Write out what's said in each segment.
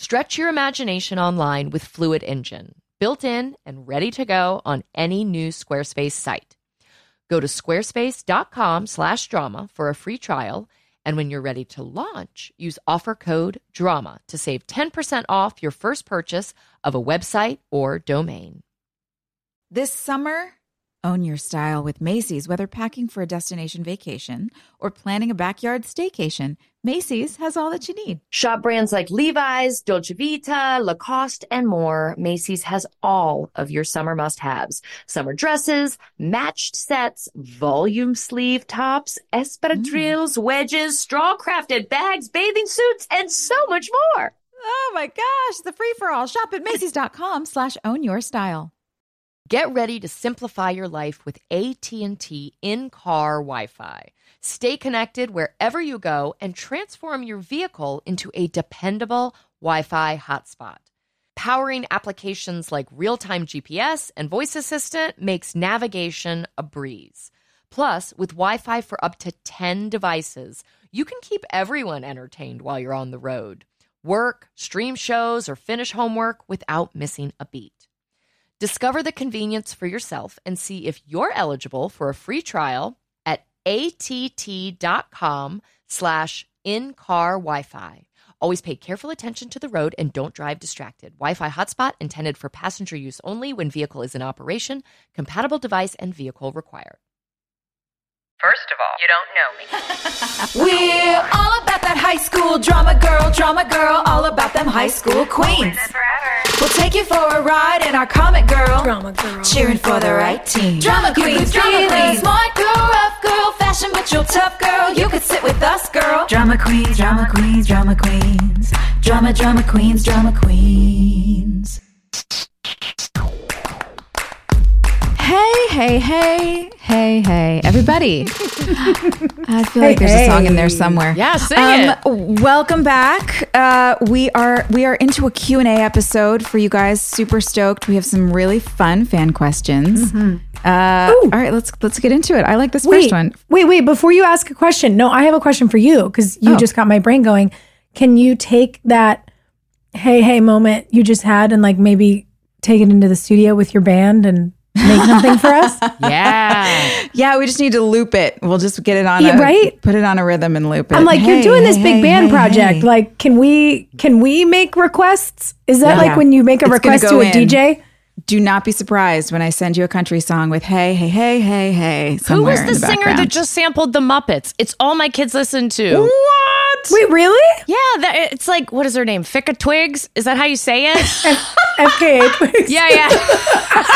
Stretch your imagination online with Fluid Engine, built in and ready to go on any new Squarespace site. Go to squarespace.com slash drama for a free trial. And when you're ready to launch, use offer code DRAMA to save 10% off your first purchase of a website or domain. This summer, own your style with Macy's, whether packing for a destination vacation or planning a backyard staycation. Macy's has all that you need. Shop brands like Levi's, Dolce Vita, Lacoste, and more. Macy's has all of your summer must haves. Summer dresses, matched sets, volume sleeve tops, espadrilles, mm. wedges, straw crafted bags, bathing suits, and so much more. Oh my gosh, the free for all. Shop at Macy's.com slash own your style. Get ready to simplify your life with AT&T in-car Wi-Fi. Stay connected wherever you go and transform your vehicle into a dependable Wi-Fi hotspot. Powering applications like real-time GPS and voice assistant makes navigation a breeze. Plus, with Wi-Fi for up to 10 devices, you can keep everyone entertained while you're on the road. Work, stream shows, or finish homework without missing a beat. Discover the convenience for yourself and see if you're eligible for a free trial att.com slash in-car Wi-Fi. Always pay careful attention to the road and don't drive distracted. Wi-Fi hotspot intended for passenger use only when vehicle is in operation. Compatible device and vehicle required. First of all, you don't know me. We're all about that high school drama girl, drama girl, all about them high school queens. We'll take you for a ride in our comic girl, drama girl, cheering for the right team. Drama queens, drama queens, smart girl, rough girl, fashion but you're tough girl. You could sit with us, girl. Drama queens, drama queens, drama queens, drama, drama queens, drama queens. Hey, hey, hey, hey, hey, everybody. I feel like there's a song in there somewhere. Yeah, sing it. Welcome back. Uh, we are we are into a Q&A episode for you guys. Super stoked. We have some really fun fan questions. Uh, all right, let's let's get into it. I like this Wait, first one. wait, wait. Before you ask a question, no, I have a question for you because you Oh. just got my brain going. Can you take that hey, hey moment you just had and like maybe take it into the studio with your band and make something for us? Yeah. Yeah, we just need to loop it. We'll just get it on Yeah, a, right? Put it on a rhythm and loop it. I'm like, you're Hey, doing this hey, big hey, band hey, project. hey. Like, can we can we make requests? Is that Yeah. like when you make a It's gonna request to a in. DJ? Do not be surprised when I send you a country song with hey, hey, hey, hey, hey. Who was in the, singer that just sampled the Muppets? It's all my kids listen to. What? Wait, really? Yeah, that, it's like what is her name? Ficka Twigs? Is that how you say it? FKA. Twigs. Yeah, yeah.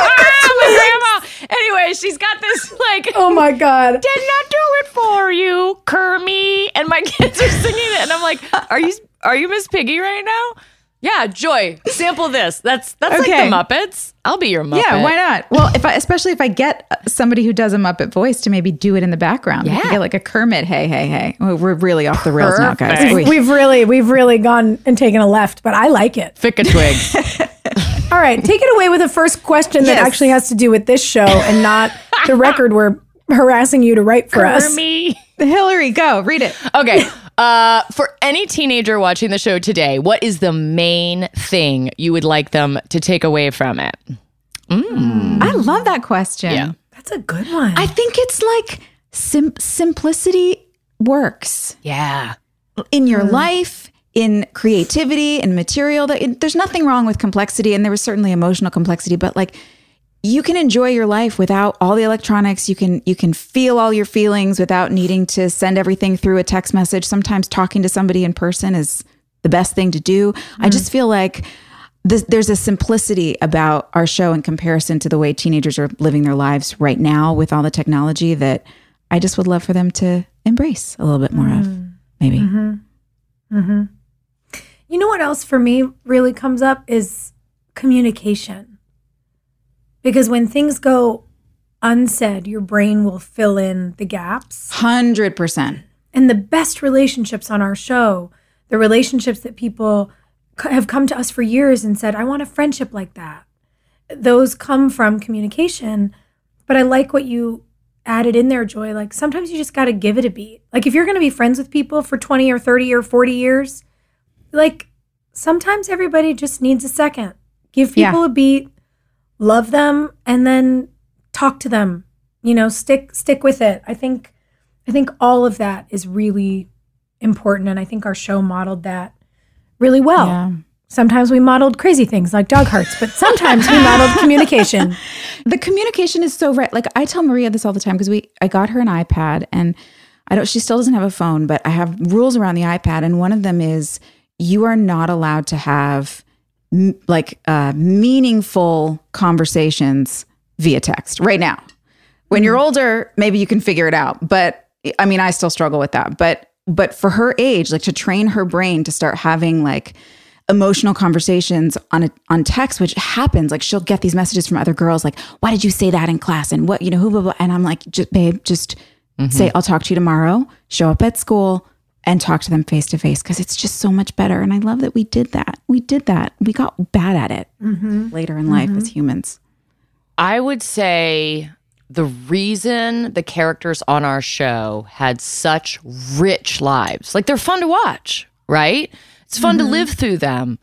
Ah, my grandma. Anyway, she's got this like. Oh my god. Did not do it for you, Kermie. And my kids are singing it, and I'm like, "Are you are you Miss Piggy right now?" Yeah, Joy, sample this. That's that's Okay. like the Muppets. I'll be your Muppet. Yeah, why not? Well, if I, especially if I get uh, somebody who does a Muppet voice to maybe do it in the background. Yeah. get like a Kermit. Hey, hey, hey. We're really off the rails now, guys. Perfect. We've really, we've really gone and taken a left, but I like it. Fick a twigs. All right, take it away with the first question that Yes. actually has to do with this show and not the record we're harassing you to write for us. me. Hilarie, go read it. Okay. Uh, for any teenager watching the show today, what is the main thing you would like them to take away from it? I love that question. Yeah. That's a good one. I think it's like sim- simplicity works Yeah. in your life, in creativity and material. That it, there's nothing wrong with complexity, and there was certainly emotional complexity, but like you can enjoy your life without all the electronics. You can you can feel all your feelings without needing to send everything through a text message. Sometimes talking to somebody in person is the best thing to do. I mm-hmm. just feel like this, there's a simplicity about our show in comparison to the way teenagers are living their lives right now with all the technology that I just would love for them to embrace a little bit more of. Mm-hmm. Maybe. Mm-hmm. You know what else for me really comes up is communication. Because when things go unsaid, your brain will fill in the gaps. Hundred percent. And the best relationships on our show, the relationships that people have come to us for years and said, I want a friendship like that. Those come from communication. But I like what you added in there, Joy. Like sometimes you just got to give it a beat. Like if you're going to be friends with people for 20 or 30 or 40 years, like sometimes everybody just needs a second. Give Yeah. people a beat, love them, and then talk to them. You know, stick stick with it. I think I think all of that is really important and I think our show modeled that really well. Yeah. Sometimes we modeled crazy things like dog hearts, but sometimes we modeled communication. The communication is so right. Like I tell Maria this all the time because we I got her an iPad and I don't she still doesn't have a phone, but I have rules around the iPad and one of them is you are not allowed to have m- like uh, meaningful conversations via text right now. When you're older, maybe you can figure it out, but I mean I still struggle with that. But but for her age, like to train her brain to start having like emotional conversations on a, on text, which happens. Like she'll get these messages from other girls, like, "Why did you say that in class?" and what you know, who blah blah. And I'm like, just, "Babe, just say I'll talk to you tomorrow. Show up at school and talk to them face to face because it's just so much better." And I love that we did that. We did that. We got bad at it mm-hmm. later in life as mm-hmm. humans. I would say the reason the characters on our show had such rich lives, like they're fun to watch, right? It's fun to mm-hmm. live through them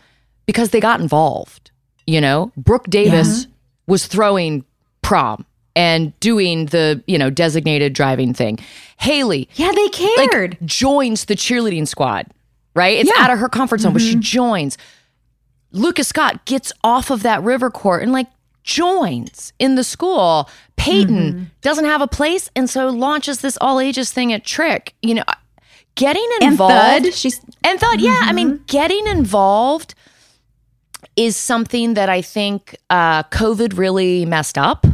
because they got involved. You know, Brooke Davis was throwing prom and doing the, you know, designated driving thing. Haley Yeah, they like cared. joins the cheerleading squad, right? It's Yeah. out of her comfort zone, but she mm-hmm. joins. Lucas Scott gets off of that river court and like joins in the school. Peyton mm-hmm. doesn't have a place and so launches this all ages thing at TRIC. You know, getting and involved Thud, she's and thought, yeah, I mean, mm-hmm. getting involved is something that I think uh, COVID really messed up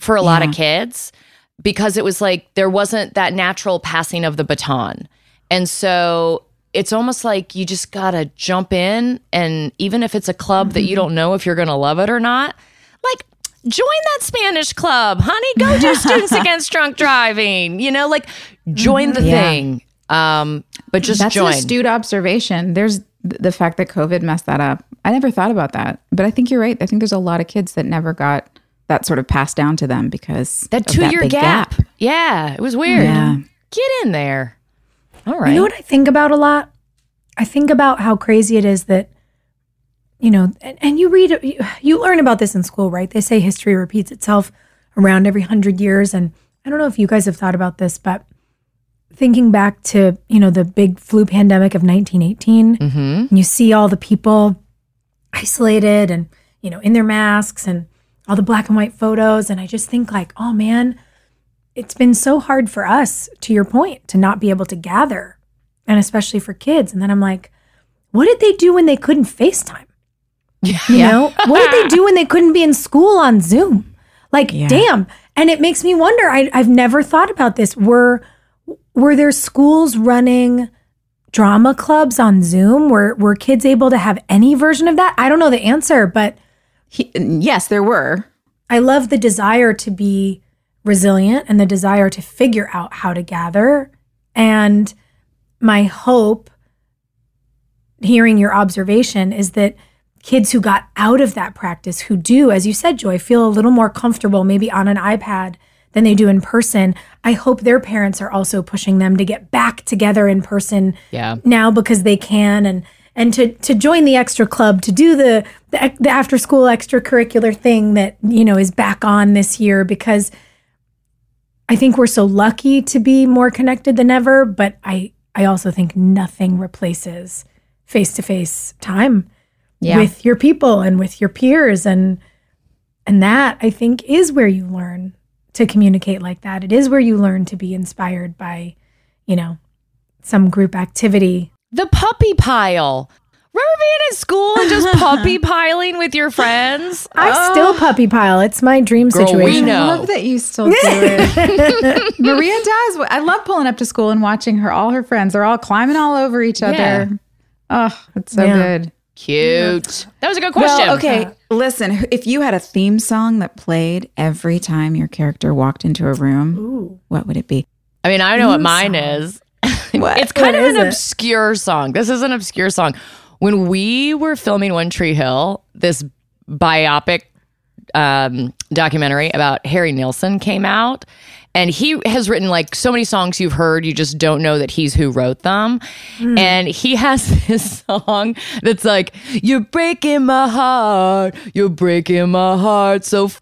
for a lot of kids because it was like there wasn't that natural passing of the baton. And so it's almost like you just got to jump in. And even if it's a club that you don't know if you're going to love it or not, like, Join that Spanish club, honey. Go do Students Against Drunk Driving. You know, like join the Yeah. thing. Um, but just That's join. an astute observation. There's the fact that COVID messed that up. I never thought about that, but I think you're right. I think there's a lot of kids that never got that sort of passed down to them because that of two year big gap. Yeah, it was weird. Yeah. Get in there. All right. You know what I think about a lot? I think about how crazy it is that, you know, and, and you read, you, you learn about this in school, right? They say history repeats itself around every hundred years. And I don't know if you guys have thought about this, but thinking back to, you know, the big flu pandemic of 1918, mm-hmm. and you see all the people isolated and, you know, in their masks and all the black and white photos. And I just think, like, oh man, it's been so hard for us, to your point, to not be able to gather, and especially for kids. And then I'm like, what did they do when they couldn't FaceTime? Yeah. You know, what did they do when they couldn't be in school on Zoom? Like, Yeah. damn. And it makes me wonder. I, I've never thought about this. Were were there schools running drama clubs on Zoom? Were were kids able to have any version of that? I don't know the answer, but He, yes, there were. I love the desire to be resilient and the desire to figure out how to gather. And my hope, hearing your observation, is that kids who got out of that practice, who do, as you said, Joy, feel a little more comfortable maybe on an iPad than they do in person. I hope their parents are also pushing them to get back together in person Yeah. now because they can and and to to join the extra club to do the the, the after school extracurricular thing that you know is back on this year because I think we're so lucky to be more connected than ever but I I also think nothing replaces face to face time Yeah. with your people and with your peers and and that I think is where you learn to communicate like that. It is where you learn to be inspired by, you know, some group activity. The puppy pile. Remember being in school and just puppy piling with your friends? I oh. still puppy pile. It's my dream Girl, we situation. know. I love that you still do it. Maria does. I love pulling up to school and watching her, all her friends. They're all climbing all over each other. Yeah. Oh, it's so Yeah. good. Cute. That was a good question. Well, okay. Listen, if you had a theme song that played every time your character walked into a room, Ooh. what would it be? I mean, I know what mine is. What? It's kind What of an it? obscure song. This is an obscure song. When we were filming One Tree Hill, this biopic um, documentary about Harry Nilsson came out. And he has written like so many songs you've heard, you just don't know that he's who wrote them. And he has this song that's like, You're breaking my heart, you're breaking my heart, so f-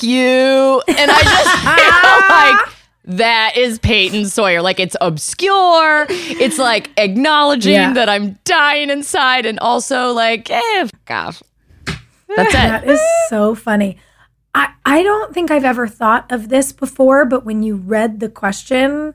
you. And I just feel like that is Peyton Sawyer. Like it's obscure. It's like acknowledging Yeah. that I'm dying inside and also like, eh, fuck off. That's it. That is so funny. I, I don't think I've ever thought of this before, but when you read the question,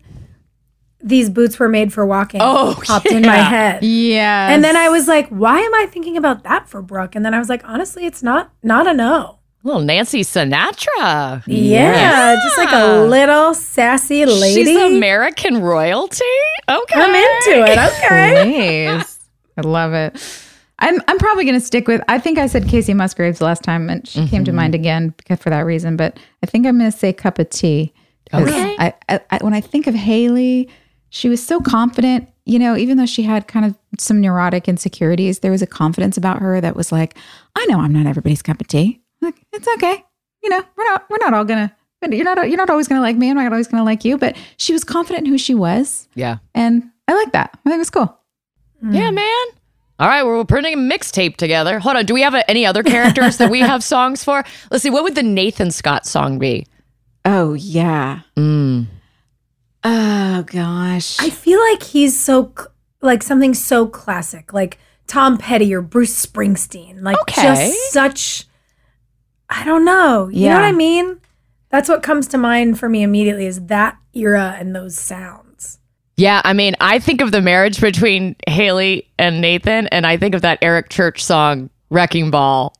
these boots were made for walking. Oh, popped in my head. Yeah. And then I was like, why am I thinking about that for Brooke? And then I was like, honestly, it's not not a no. Little Nancy Sinatra. Yeah, just like a little sassy lady. She's American royalty. Okay. I'm into it. Okay. Please. I love it. I'm I'm probably going to stick with. I think I said Kacey Musgraves last time, and she mm-hmm. came to mind again for that reason. But I think I'm going to say cup of tea. Okay. I, I, I, when I think of Haley, she was so confident. You know, even though she had kind of some neurotic insecurities, there was a confidence about her that was like, I know I'm not everybody's cup of tea. Like it's okay. You know, we're not we're not all gonna. You're not you're not always gonna like me. I'm not always gonna like you. But she was confident in who she was, Yeah. and I like that. I think it was cool. Yeah, man. All right, we're putting a mixtape together. Hold on. Do we have uh any other characters that we have songs for? Let's see. What would the Nathan Scott song be? Oh yeah. Mm. Oh gosh. I feel like he's so like something so classic, like Tom Petty or Bruce Springsteen. Like Okay. just such I don't know. You know what I mean? That's what comes to mind for me immediately is that era and those sounds. Yeah, I mean, I think of the marriage between Haley and Nathan, and I think of that Eric Church song, Wrecking Ball.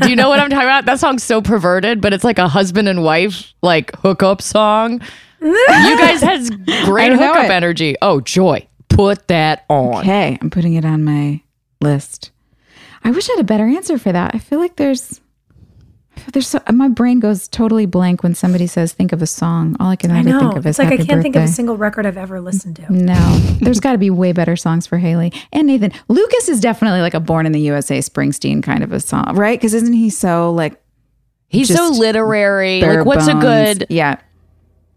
Do you know what I'm talking about? That song's so perverted, but it's like a husband and wife like hookup song. you guys had great I don't hookup it. energy. Oh, joy. Put that on. okay, I'm putting it on my list. I wish I had a better answer for that. I feel like there's I feel there's so my brain goes totally blank when somebody says think of a song. All I can I really know. think of is It's like I Happy can't think of a single record I've ever listened to. No, there's got to be way better songs for Haley and Nathan. Lucas is definitely like a Born in the USA Springsteen kind of a song, right? Because isn't he so like He's so literary. Like, what's a good? Yeah,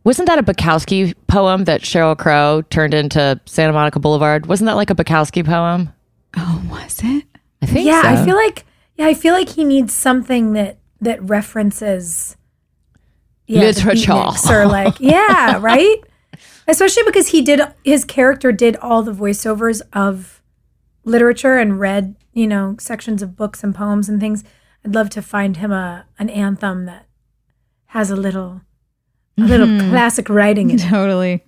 Wasn't that a Bukowski poem that Sheryl Crow turned into Santa Monica Boulevard? Wasn't that like a Bukowski poem? Oh, was it? I think yeah, so. I feel like yeah, I feel like he needs something that that references yeah, Literature. or like yeah, right? Especially because he did his character did all the voiceovers of literature and read, you know, sections of books and poems and things. I'd love to find him a an anthem that has a little a little mm-hmm. classic writing in it. Totally.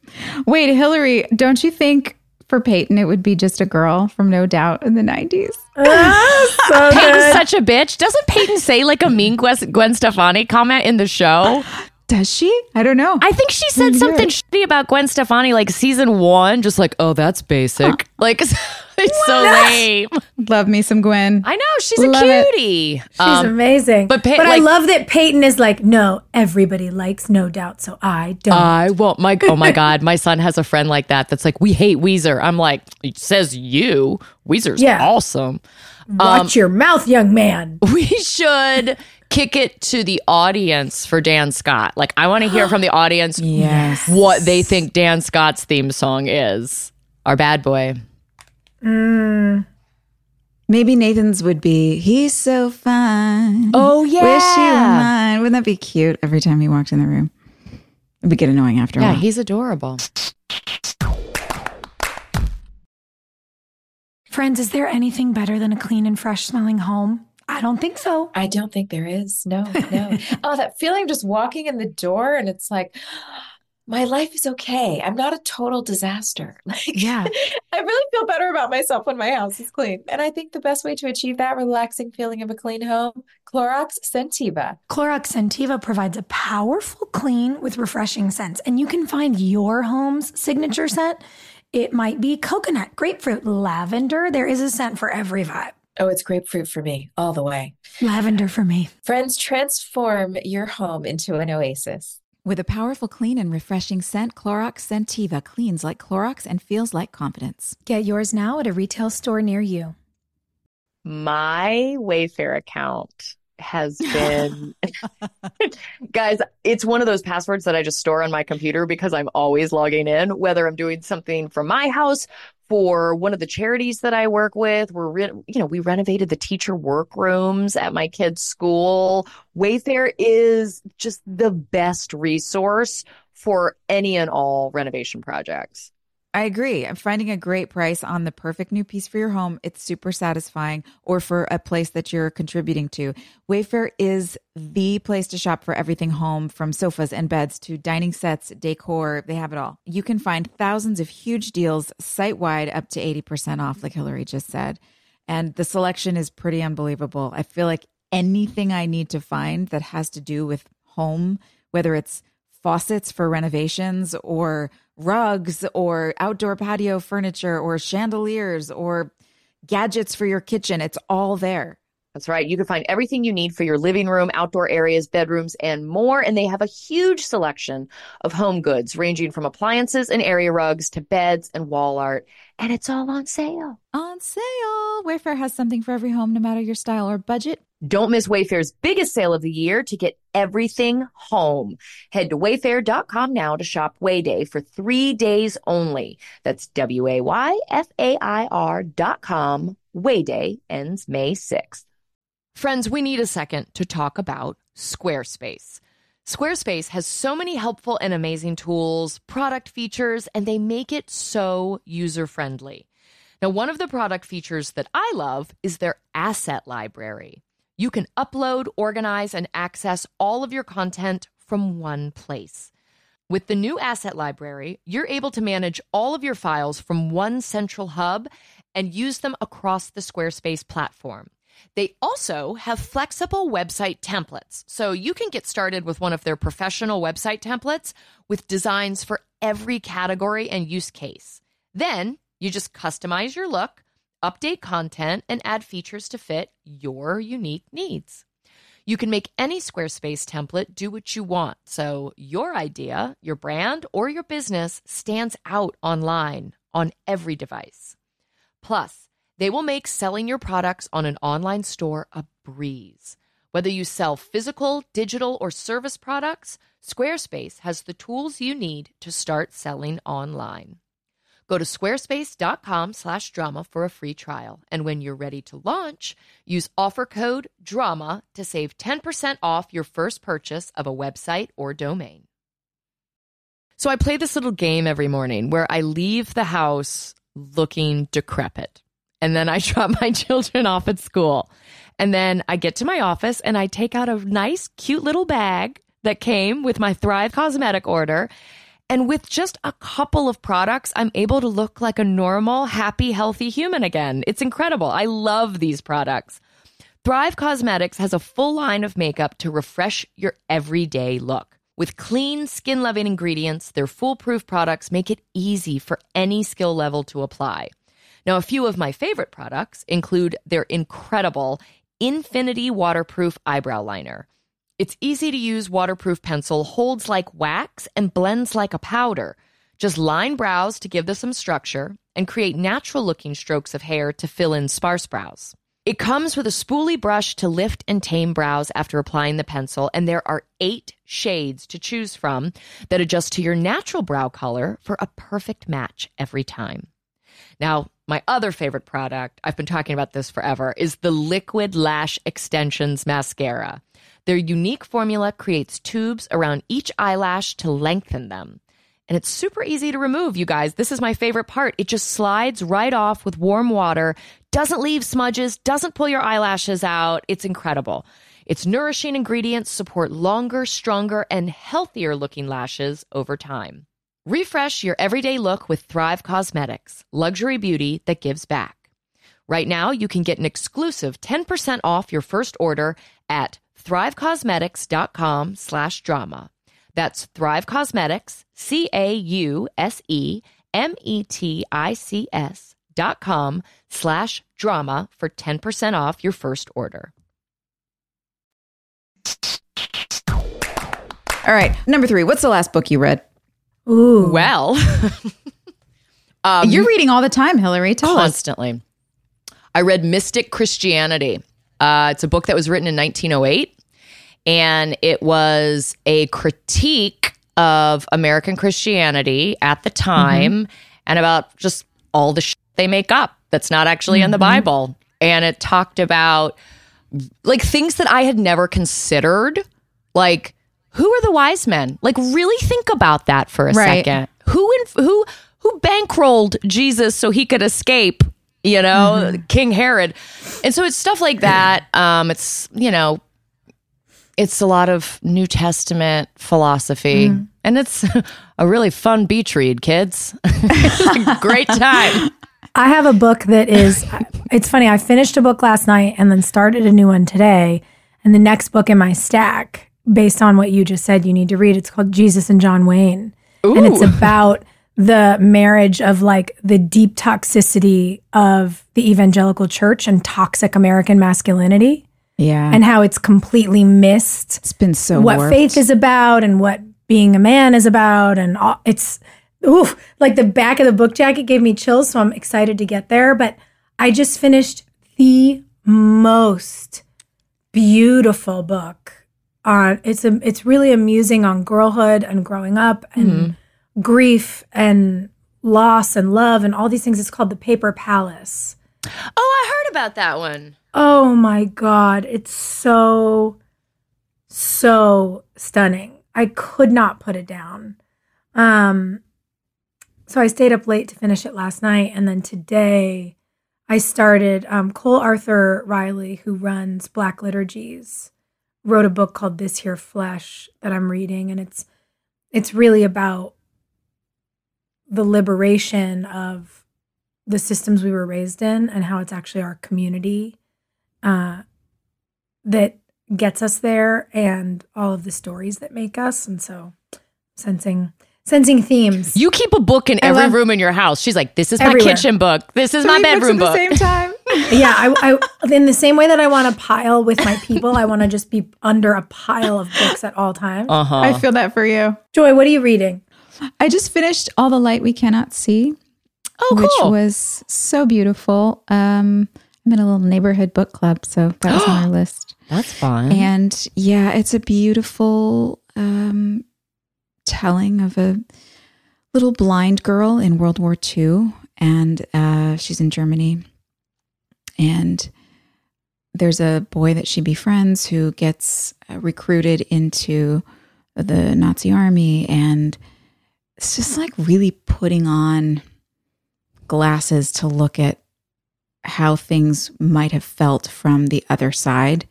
Wait, Hilarie, don't you think for Peyton it would be just a girl from No Doubt in the 90s? Ah, so Peyton's good. such a bitch. Doesn't Peyton say like a mean Gwen, Gwen Stefani comment in the show? Does she? I don't know. I think she said something right. shitty about Gwen Stefani like season one, just like, oh, that's basic. Like, it's so lame. Love me some Gwen. I know, she's a Love it. cutie. She's Um, amazing. but But, Pey- I like- love that Peyton is like, no, everybody likes No Doubt, so I don't. I won't. My oh my god, my son has a friend like that. That's like, we hate Weezer. I'm like, it says you. Weezer's Yeah. awesome. Watch your mouth, young man. We should kick it to the audience for Dan Scott. Like, I want to hear from the audience Yes. what they think Dan Scott's theme song is. Our bad boy. Mm. Maybe Nathan's would be, he's so fine. Oh yeah. Wish you were mine. Wouldn't that be cute every time he walked in the room? It would get annoying after a Yeah, he's adorable. Friends, is there anything better than a clean and fresh smelling home? I don't think so. I don't think there is. No, no. oh, that feeling of just walking in the door and it's like, my life is okay. I'm not a total disaster. Like, Yeah. I really feel better about myself when my house is clean. And I think the best way to achieve that relaxing feeling of a clean home, Clorox Scentiva. Clorox Scentiva provides a powerful clean with refreshing scents, and you can find your home's signature scent. It might be coconut, grapefruit, lavender. There is a scent for every vibe. Oh, it's grapefruit for me, all the way. Lavender for me. Friends, transform your home into an oasis. With a powerful, clean, and refreshing scent, Clorox Scentiva cleans like Clorox and feels like confidence. Get yours now at a retail store near you. My Wayfair account has been guys it's one of those passwords that i just store on my computer because i'm always logging in whether i'm doing something from my house for one of the charities that i work with. We're re- you know we renovated the teacher workrooms at my kids school. Wayfair is just the best resource for any and all renovation projects I agree. I'm finding a great price on the perfect new piece for your home. It's super satisfying, or for a place that you're contributing to. Wayfair is the place to shop for everything home from sofas and beds to dining sets, decor. They have it all. You can find thousands of huge deals site wide up to 80% off, like Hilarie just said. And the selection is pretty unbelievable. I feel like anything I need to find that has to do with home, whether it's faucets for renovations or rugs or outdoor patio furniture or chandeliers or gadgets for your kitchen. It's all there. That's right. You can find everything you need for your living room, outdoor areas, bedrooms, and more. And they have a huge selection of home goods, ranging from appliances and area rugs to beds and wall art. And it's all on sale. On sale. Wayfair has something for every home, no matter your style or budget. Don't miss Wayfair's biggest sale of the year to get everything home. Head to wayfair.com now to shop Wayday for three days only. That's W A Y F A I R dot com. Wayday ends May 6th. Friends, we need a second to talk about Squarespace. Squarespace has so many helpful and amazing tools, product features, and they make it so user friendly. Now, one of the product features that I love is their asset library. You can upload, organize, and access all of your content from one place. With the new asset library, you're able to manage all of your files from one central hub and use them across the Squarespace platform. They also have flexible website templates, so you can get started with one of their professional website templates with designs for every category and use case. Then you just customize your look, update content, and add features to fit your unique needs. You can make any Squarespace template do what you want, so your idea, your brand, or your business stands out online on every device. Plus, they will make selling your products on an online store a breeze. Whether you sell physical, digital, or service products, Squarespace has the tools you need to start selling online. Go to squarespace.com slash drama for a free trial. And when you're ready to launch, use offer code DRAMA to save 10% off your first purchase of a website or domain. So I play this little game every morning where I leave the house looking decrepit. And then I drop my children off at school. And then I get to my office and I take out a nice, cute little bag that came with my Thrive cosmetic order. And with just a couple of products, I'm able to look like a normal, happy, healthy human again. It's incredible. I love these products. Thrive Causemetics has a full line of makeup to refresh your everyday look. With clean, skin loving ingredients, their foolproof products make it easy for any skill level to apply. Now, a few of my favorite products include their incredible Infinity Waterproof Eyebrow Liner. Its easy to use waterproof pencil holds like wax and blends like a powder. Just line brows to give them some structure and create natural looking strokes of hair to fill in sparse brows. It comes with a spoolie brush to lift and tame brows after applying the pencil, and there are eight shades to choose from that adjust to your natural brow color for a perfect match every time. Now, my other favorite product, I've been talking about this forever, is the Liquid Lash Extensions Mascara. Their unique formula creates tubes around each eyelash to lengthen them. And it's super easy to remove, you guys. This is my favorite part. It just slides right off with warm water, doesn't leave smudges, doesn't pull your eyelashes out. It's incredible. Its nourishing ingredients support longer, stronger, and healthier looking lashes over time. Refresh your everyday look with Thrive Causemetics, luxury beauty that gives back. Right now, you can get an exclusive 10% off your first order at thrivecausemetics.com slash drama. That's Thrive Causemetics, C A U S E M E T I C S dot com slash drama for 10% off your first order. All right, number three. What's the last book you read? Ooh. Well, um, You're reading all the time, Hilarie. Tell us. constantly. I read Mystic Christianity. Uh, it's a book that was written in 1908, and it was a critique of American Christianity at the time and about just all the shit they make up that's not actually in the Bible. And it talked about like things that I had never considered, like who are the wise men? Like really think about that for a Right. second. Who in, who who bankrolled Jesus so he could escape? You know, King Herod, and so it's stuff like that. Um, it's you know, it's a lot of New Testament philosophy, and it's a really fun beach read, kids. it's a great time. I have a book that is, it's funny. I finished a book last night and then started a new one today. And the next book in my stack, based on what you just said, you need to read. It's called Jesus and John Wayne. And it's about the marriage of like the deep toxicity of the evangelical church and toxic American masculinity Yeah. and how it's completely missed it's been so what warped. faith is about and what being a man is about and all, it's oof like the back of the book jacket gave me chills so i'm excited to get there but i just finished the most beautiful book on it's a it's really amusing on girlhood and growing up and grief and loss and love and all these things it's called the paper palace Oh, I heard about that one. Oh my God. It's so, so stunning. I could not put it down. Um, so I stayed up late to finish it last night. And then today I started, um, Cole Arthur Riley, who runs Black Liturgies, wrote a book called This Here Flesh that I'm reading. And it's, it's really about the liberation of the systems we were raised in and how it's actually our community uh, that gets us there and all of the stories that make us and so sensing sensing themes You keep a book in I every love- room in your house. She's like, this is my Everywhere. kitchen book. This is my bedroom book. Same time. yeah I, I in the same way that i want to pile with my people i want to just be under a pile of books at all times Uh huh. I feel that for you. joy what are you reading I just finished All the Light We Cannot See, oh, cool. which cool. was so beautiful. Um, I'm in a little neighborhood book club, so that was on our list. That's fun. And yeah, it's a beautiful um, telling of a little blind girl in World War II, and uh, she's in Germany. And there's a boy that she befriends who gets uh, recruited into the Nazi army, and it's just like really putting on glasses to look at how things might have felt from the other side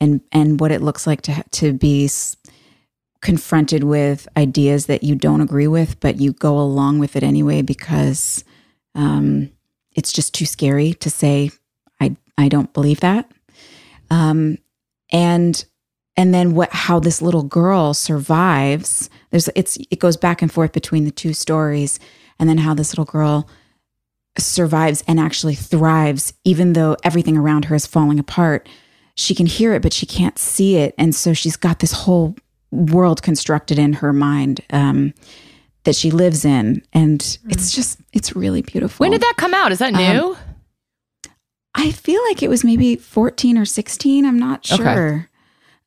and and what it looks like to to be confronted with ideas that you don't agree with but you go along with it anyway because um, it's just too scary to say I don't believe that. Um, and and then what how this little girl survives there's it's it goes back and forth between the two stories and then how this little girl survives and actually thrives even though everything around her is falling apart. She can hear it but she can't see it. And so she's got this whole world constructed in her mind um, that she lives in. And it's just it's really beautiful. When did that come out? Is that new? I feel like it was maybe 14 or 16. I'm not Okay. sure.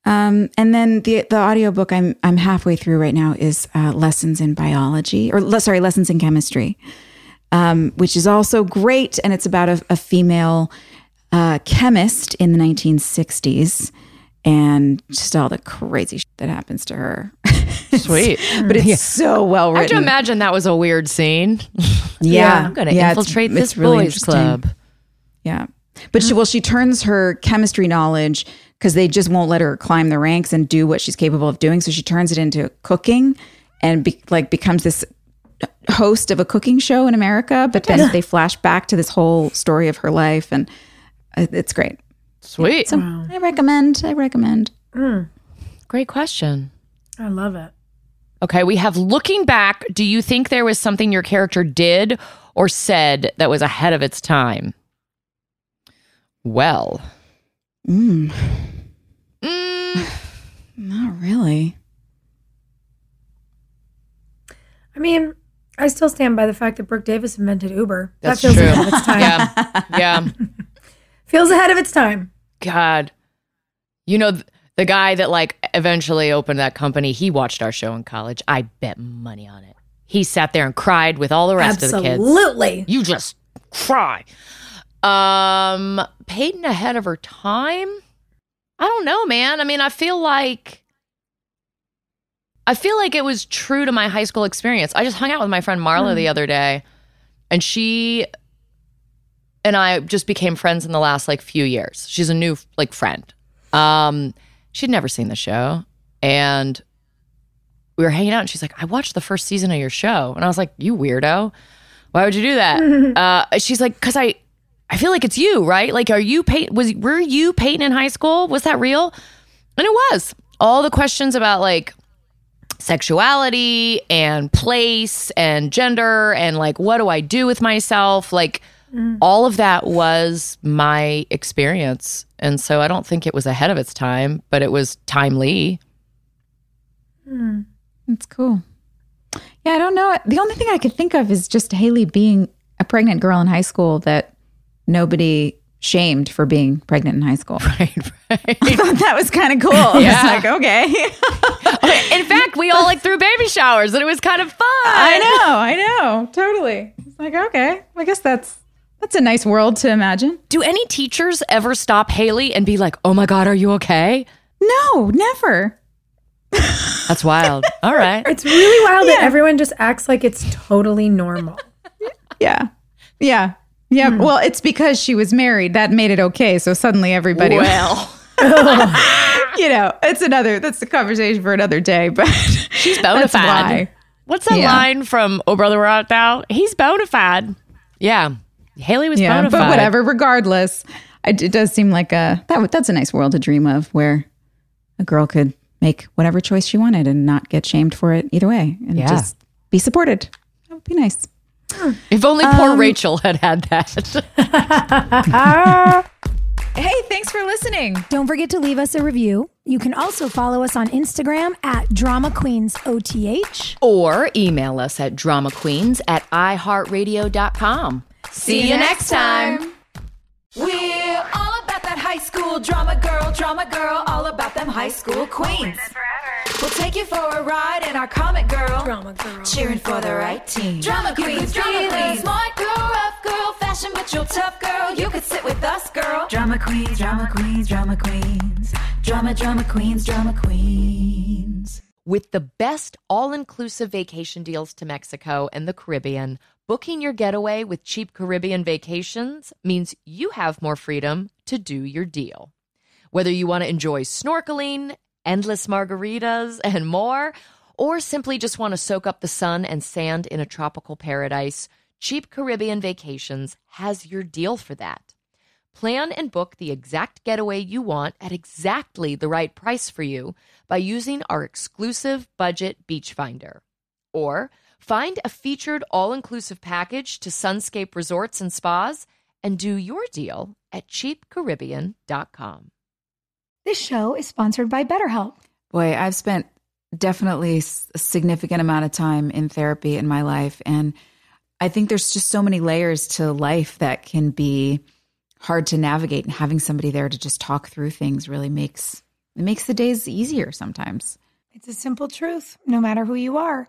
Um, and then the the audiobook I'm I'm halfway through right now is uh, lessons in biology or le- sorry lessons in chemistry, um, which is also great and it's about a, a female uh, chemist in the 1960s and just all the crazy shit that happens to her. Sweet. but it's so well written. I have to imagine that was a weird scene. Yeah, I'm going to Yeah, infiltrate it's this really boys interesting. club. Yeah. But she, well, she turns her chemistry knowledge because they just won't let her climb the ranks and do what she's capable of doing. So she turns it into cooking and be, like becomes this host of a cooking show in America. But then they flash back to this whole story of her life, and uh, it's great. Sweet. So I recommend. I recommend. Great question. I love it. Okay, we have looking back, do you think there was something your character did or said that was ahead of its time? Well, Mm, mm, not really. I mean, I still stand by the fact that Brooke Davis invented Uber. That's that feels true. ahead of its time. yeah, yeah. Feels ahead of its time. God, you know th- the guy that like eventually opened that company. He watched our show in college. I bet money on it. He sat there and cried with all the rest of the kids. Absolutely. You just cry. Um, Peyton ahead of her time. I don't know, man. I mean, I feel like I feel like it was true to my high school experience. I just hung out with my friend Marla the other day, and she and I just became friends in the last like few years. She's a new like friend. Um, she'd never seen the show, and we were hanging out, and she's like, "I watched the first season of your show," and I was like, "You weirdo! Why would you do that?" uh, she's like, "Cause I, I feel like it's you, right? Like, are you Peyton? Was were you Peyton in high school? Was that real?" And it was all the questions about like sexuality and place and gender and like what do I do with myself? Like mm. all of that was my experience. And so I don't think it was ahead of its time, but it was timely. Hmm. It's cool. Yeah, I don't know. The only thing I could think of is just Haley being a pregnant girl in high school that nobody shamed for being pregnant in high school. Right, right. I thought that was kind of cool. Yeah. It's like, okay. In fact, we all like threw baby showers and it was kind of fun. I know, I know. Totally. It's like, okay. I guess that's that's a nice world to imagine. Do any teachers ever stop Haley and be like, oh my God, are you okay? No, never. That's wild. All right. It's really wild that everyone just acts like it's totally normal. Yeah. Yeah. Yeah. Hmm. Well, it's because she was married. That made it okay. So suddenly everybody Well, you know, it's another that's the conversation for another day, but she's bona fide. What's that Yeah. line from Oh Brother We're Out Thou? He's bona fide. Yeah. Haley was Yeah, bona but fide. whatever. Regardless, it, it does seem like a that that's a nice world to dream of, where a girl could make whatever choice she wanted and not get shamed for it either way, and Yeah. just be supported. That would be nice. If only poor um, Rachel had had that. Hey, thanks for listening. Don't forget to leave us a review. You can also follow us on Instagram at Drama Queens OTH. or email us at dramaqueens at iheartradio.com. See you next time. We're all about that high school drama girl, drama girl, all about them high school queens. We'll take you for a ride in our comic girl, drama girl, cheering for the right team. Drama queens, drama queens, smart girl, rough girl, fashion but you're tough girl. You could sit with us, girl. Drama queens, drama queens, drama queens, drama, drama queens, drama queens. With the best all inclusive vacation deals to Mexico and the Caribbean, booking your getaway with cheap Caribbean vacations means you have more freedom to do your deal. Whether you want to enjoy snorkeling, endless margaritas, and more, or simply just want to soak up the sun and sand in a tropical paradise, Cheap Caribbean Vacations has your deal for that. Plan and book the exact getaway you want at exactly the right price for you by using our exclusive budget beach finder. Or find a featured all inclusive package to Sunscape Resorts and Spas and do your deal at cheapcaribbean.com. This show is sponsored by BetterHelp. Boy, I've spent definitely a significant amount of time in therapy in my life. And I think there's just so many layers to life that can be hard to navigate and having somebody there to just talk through things really makes it makes the days easier sometimes. It's a simple truth. No matter who you are,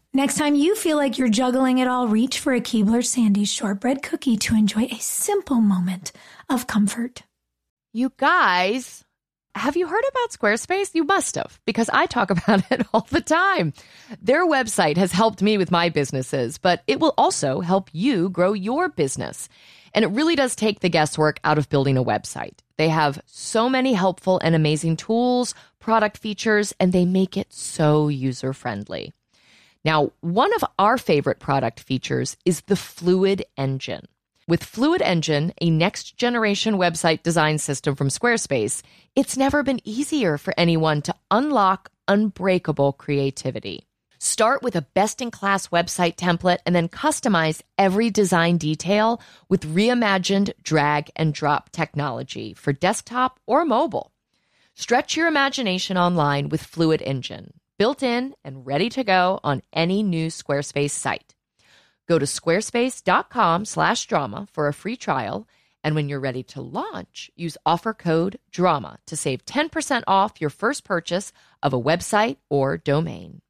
Next time you feel like you're juggling it all, reach for a Keebler Sandies shortbread cookie to enjoy a simple moment of comfort. You guys, have you heard about Squarespace? You must have, because I talk about it all the time. Their website has helped me with my businesses, but it will also help you grow your business. And it really does take the guesswork out of building a website. They have so many helpful and amazing tools, product features, and they make it so user friendly. Now, one of our favorite product features is the Fluid Engine. With Fluid Engine, a next generation website design system from Squarespace, it's never been easier for anyone to unlock unbreakable creativity. Start with a best in class website template and then customize every design detail with reimagined drag and drop technology for desktop or mobile. Stretch your imagination online with Fluid Engine built in and ready to go on any new Squarespace site. Go to squarespace.com/drama for a free trial, and when you're ready to launch, use offer code DRAMA to save 10% off your first purchase of a website or domain.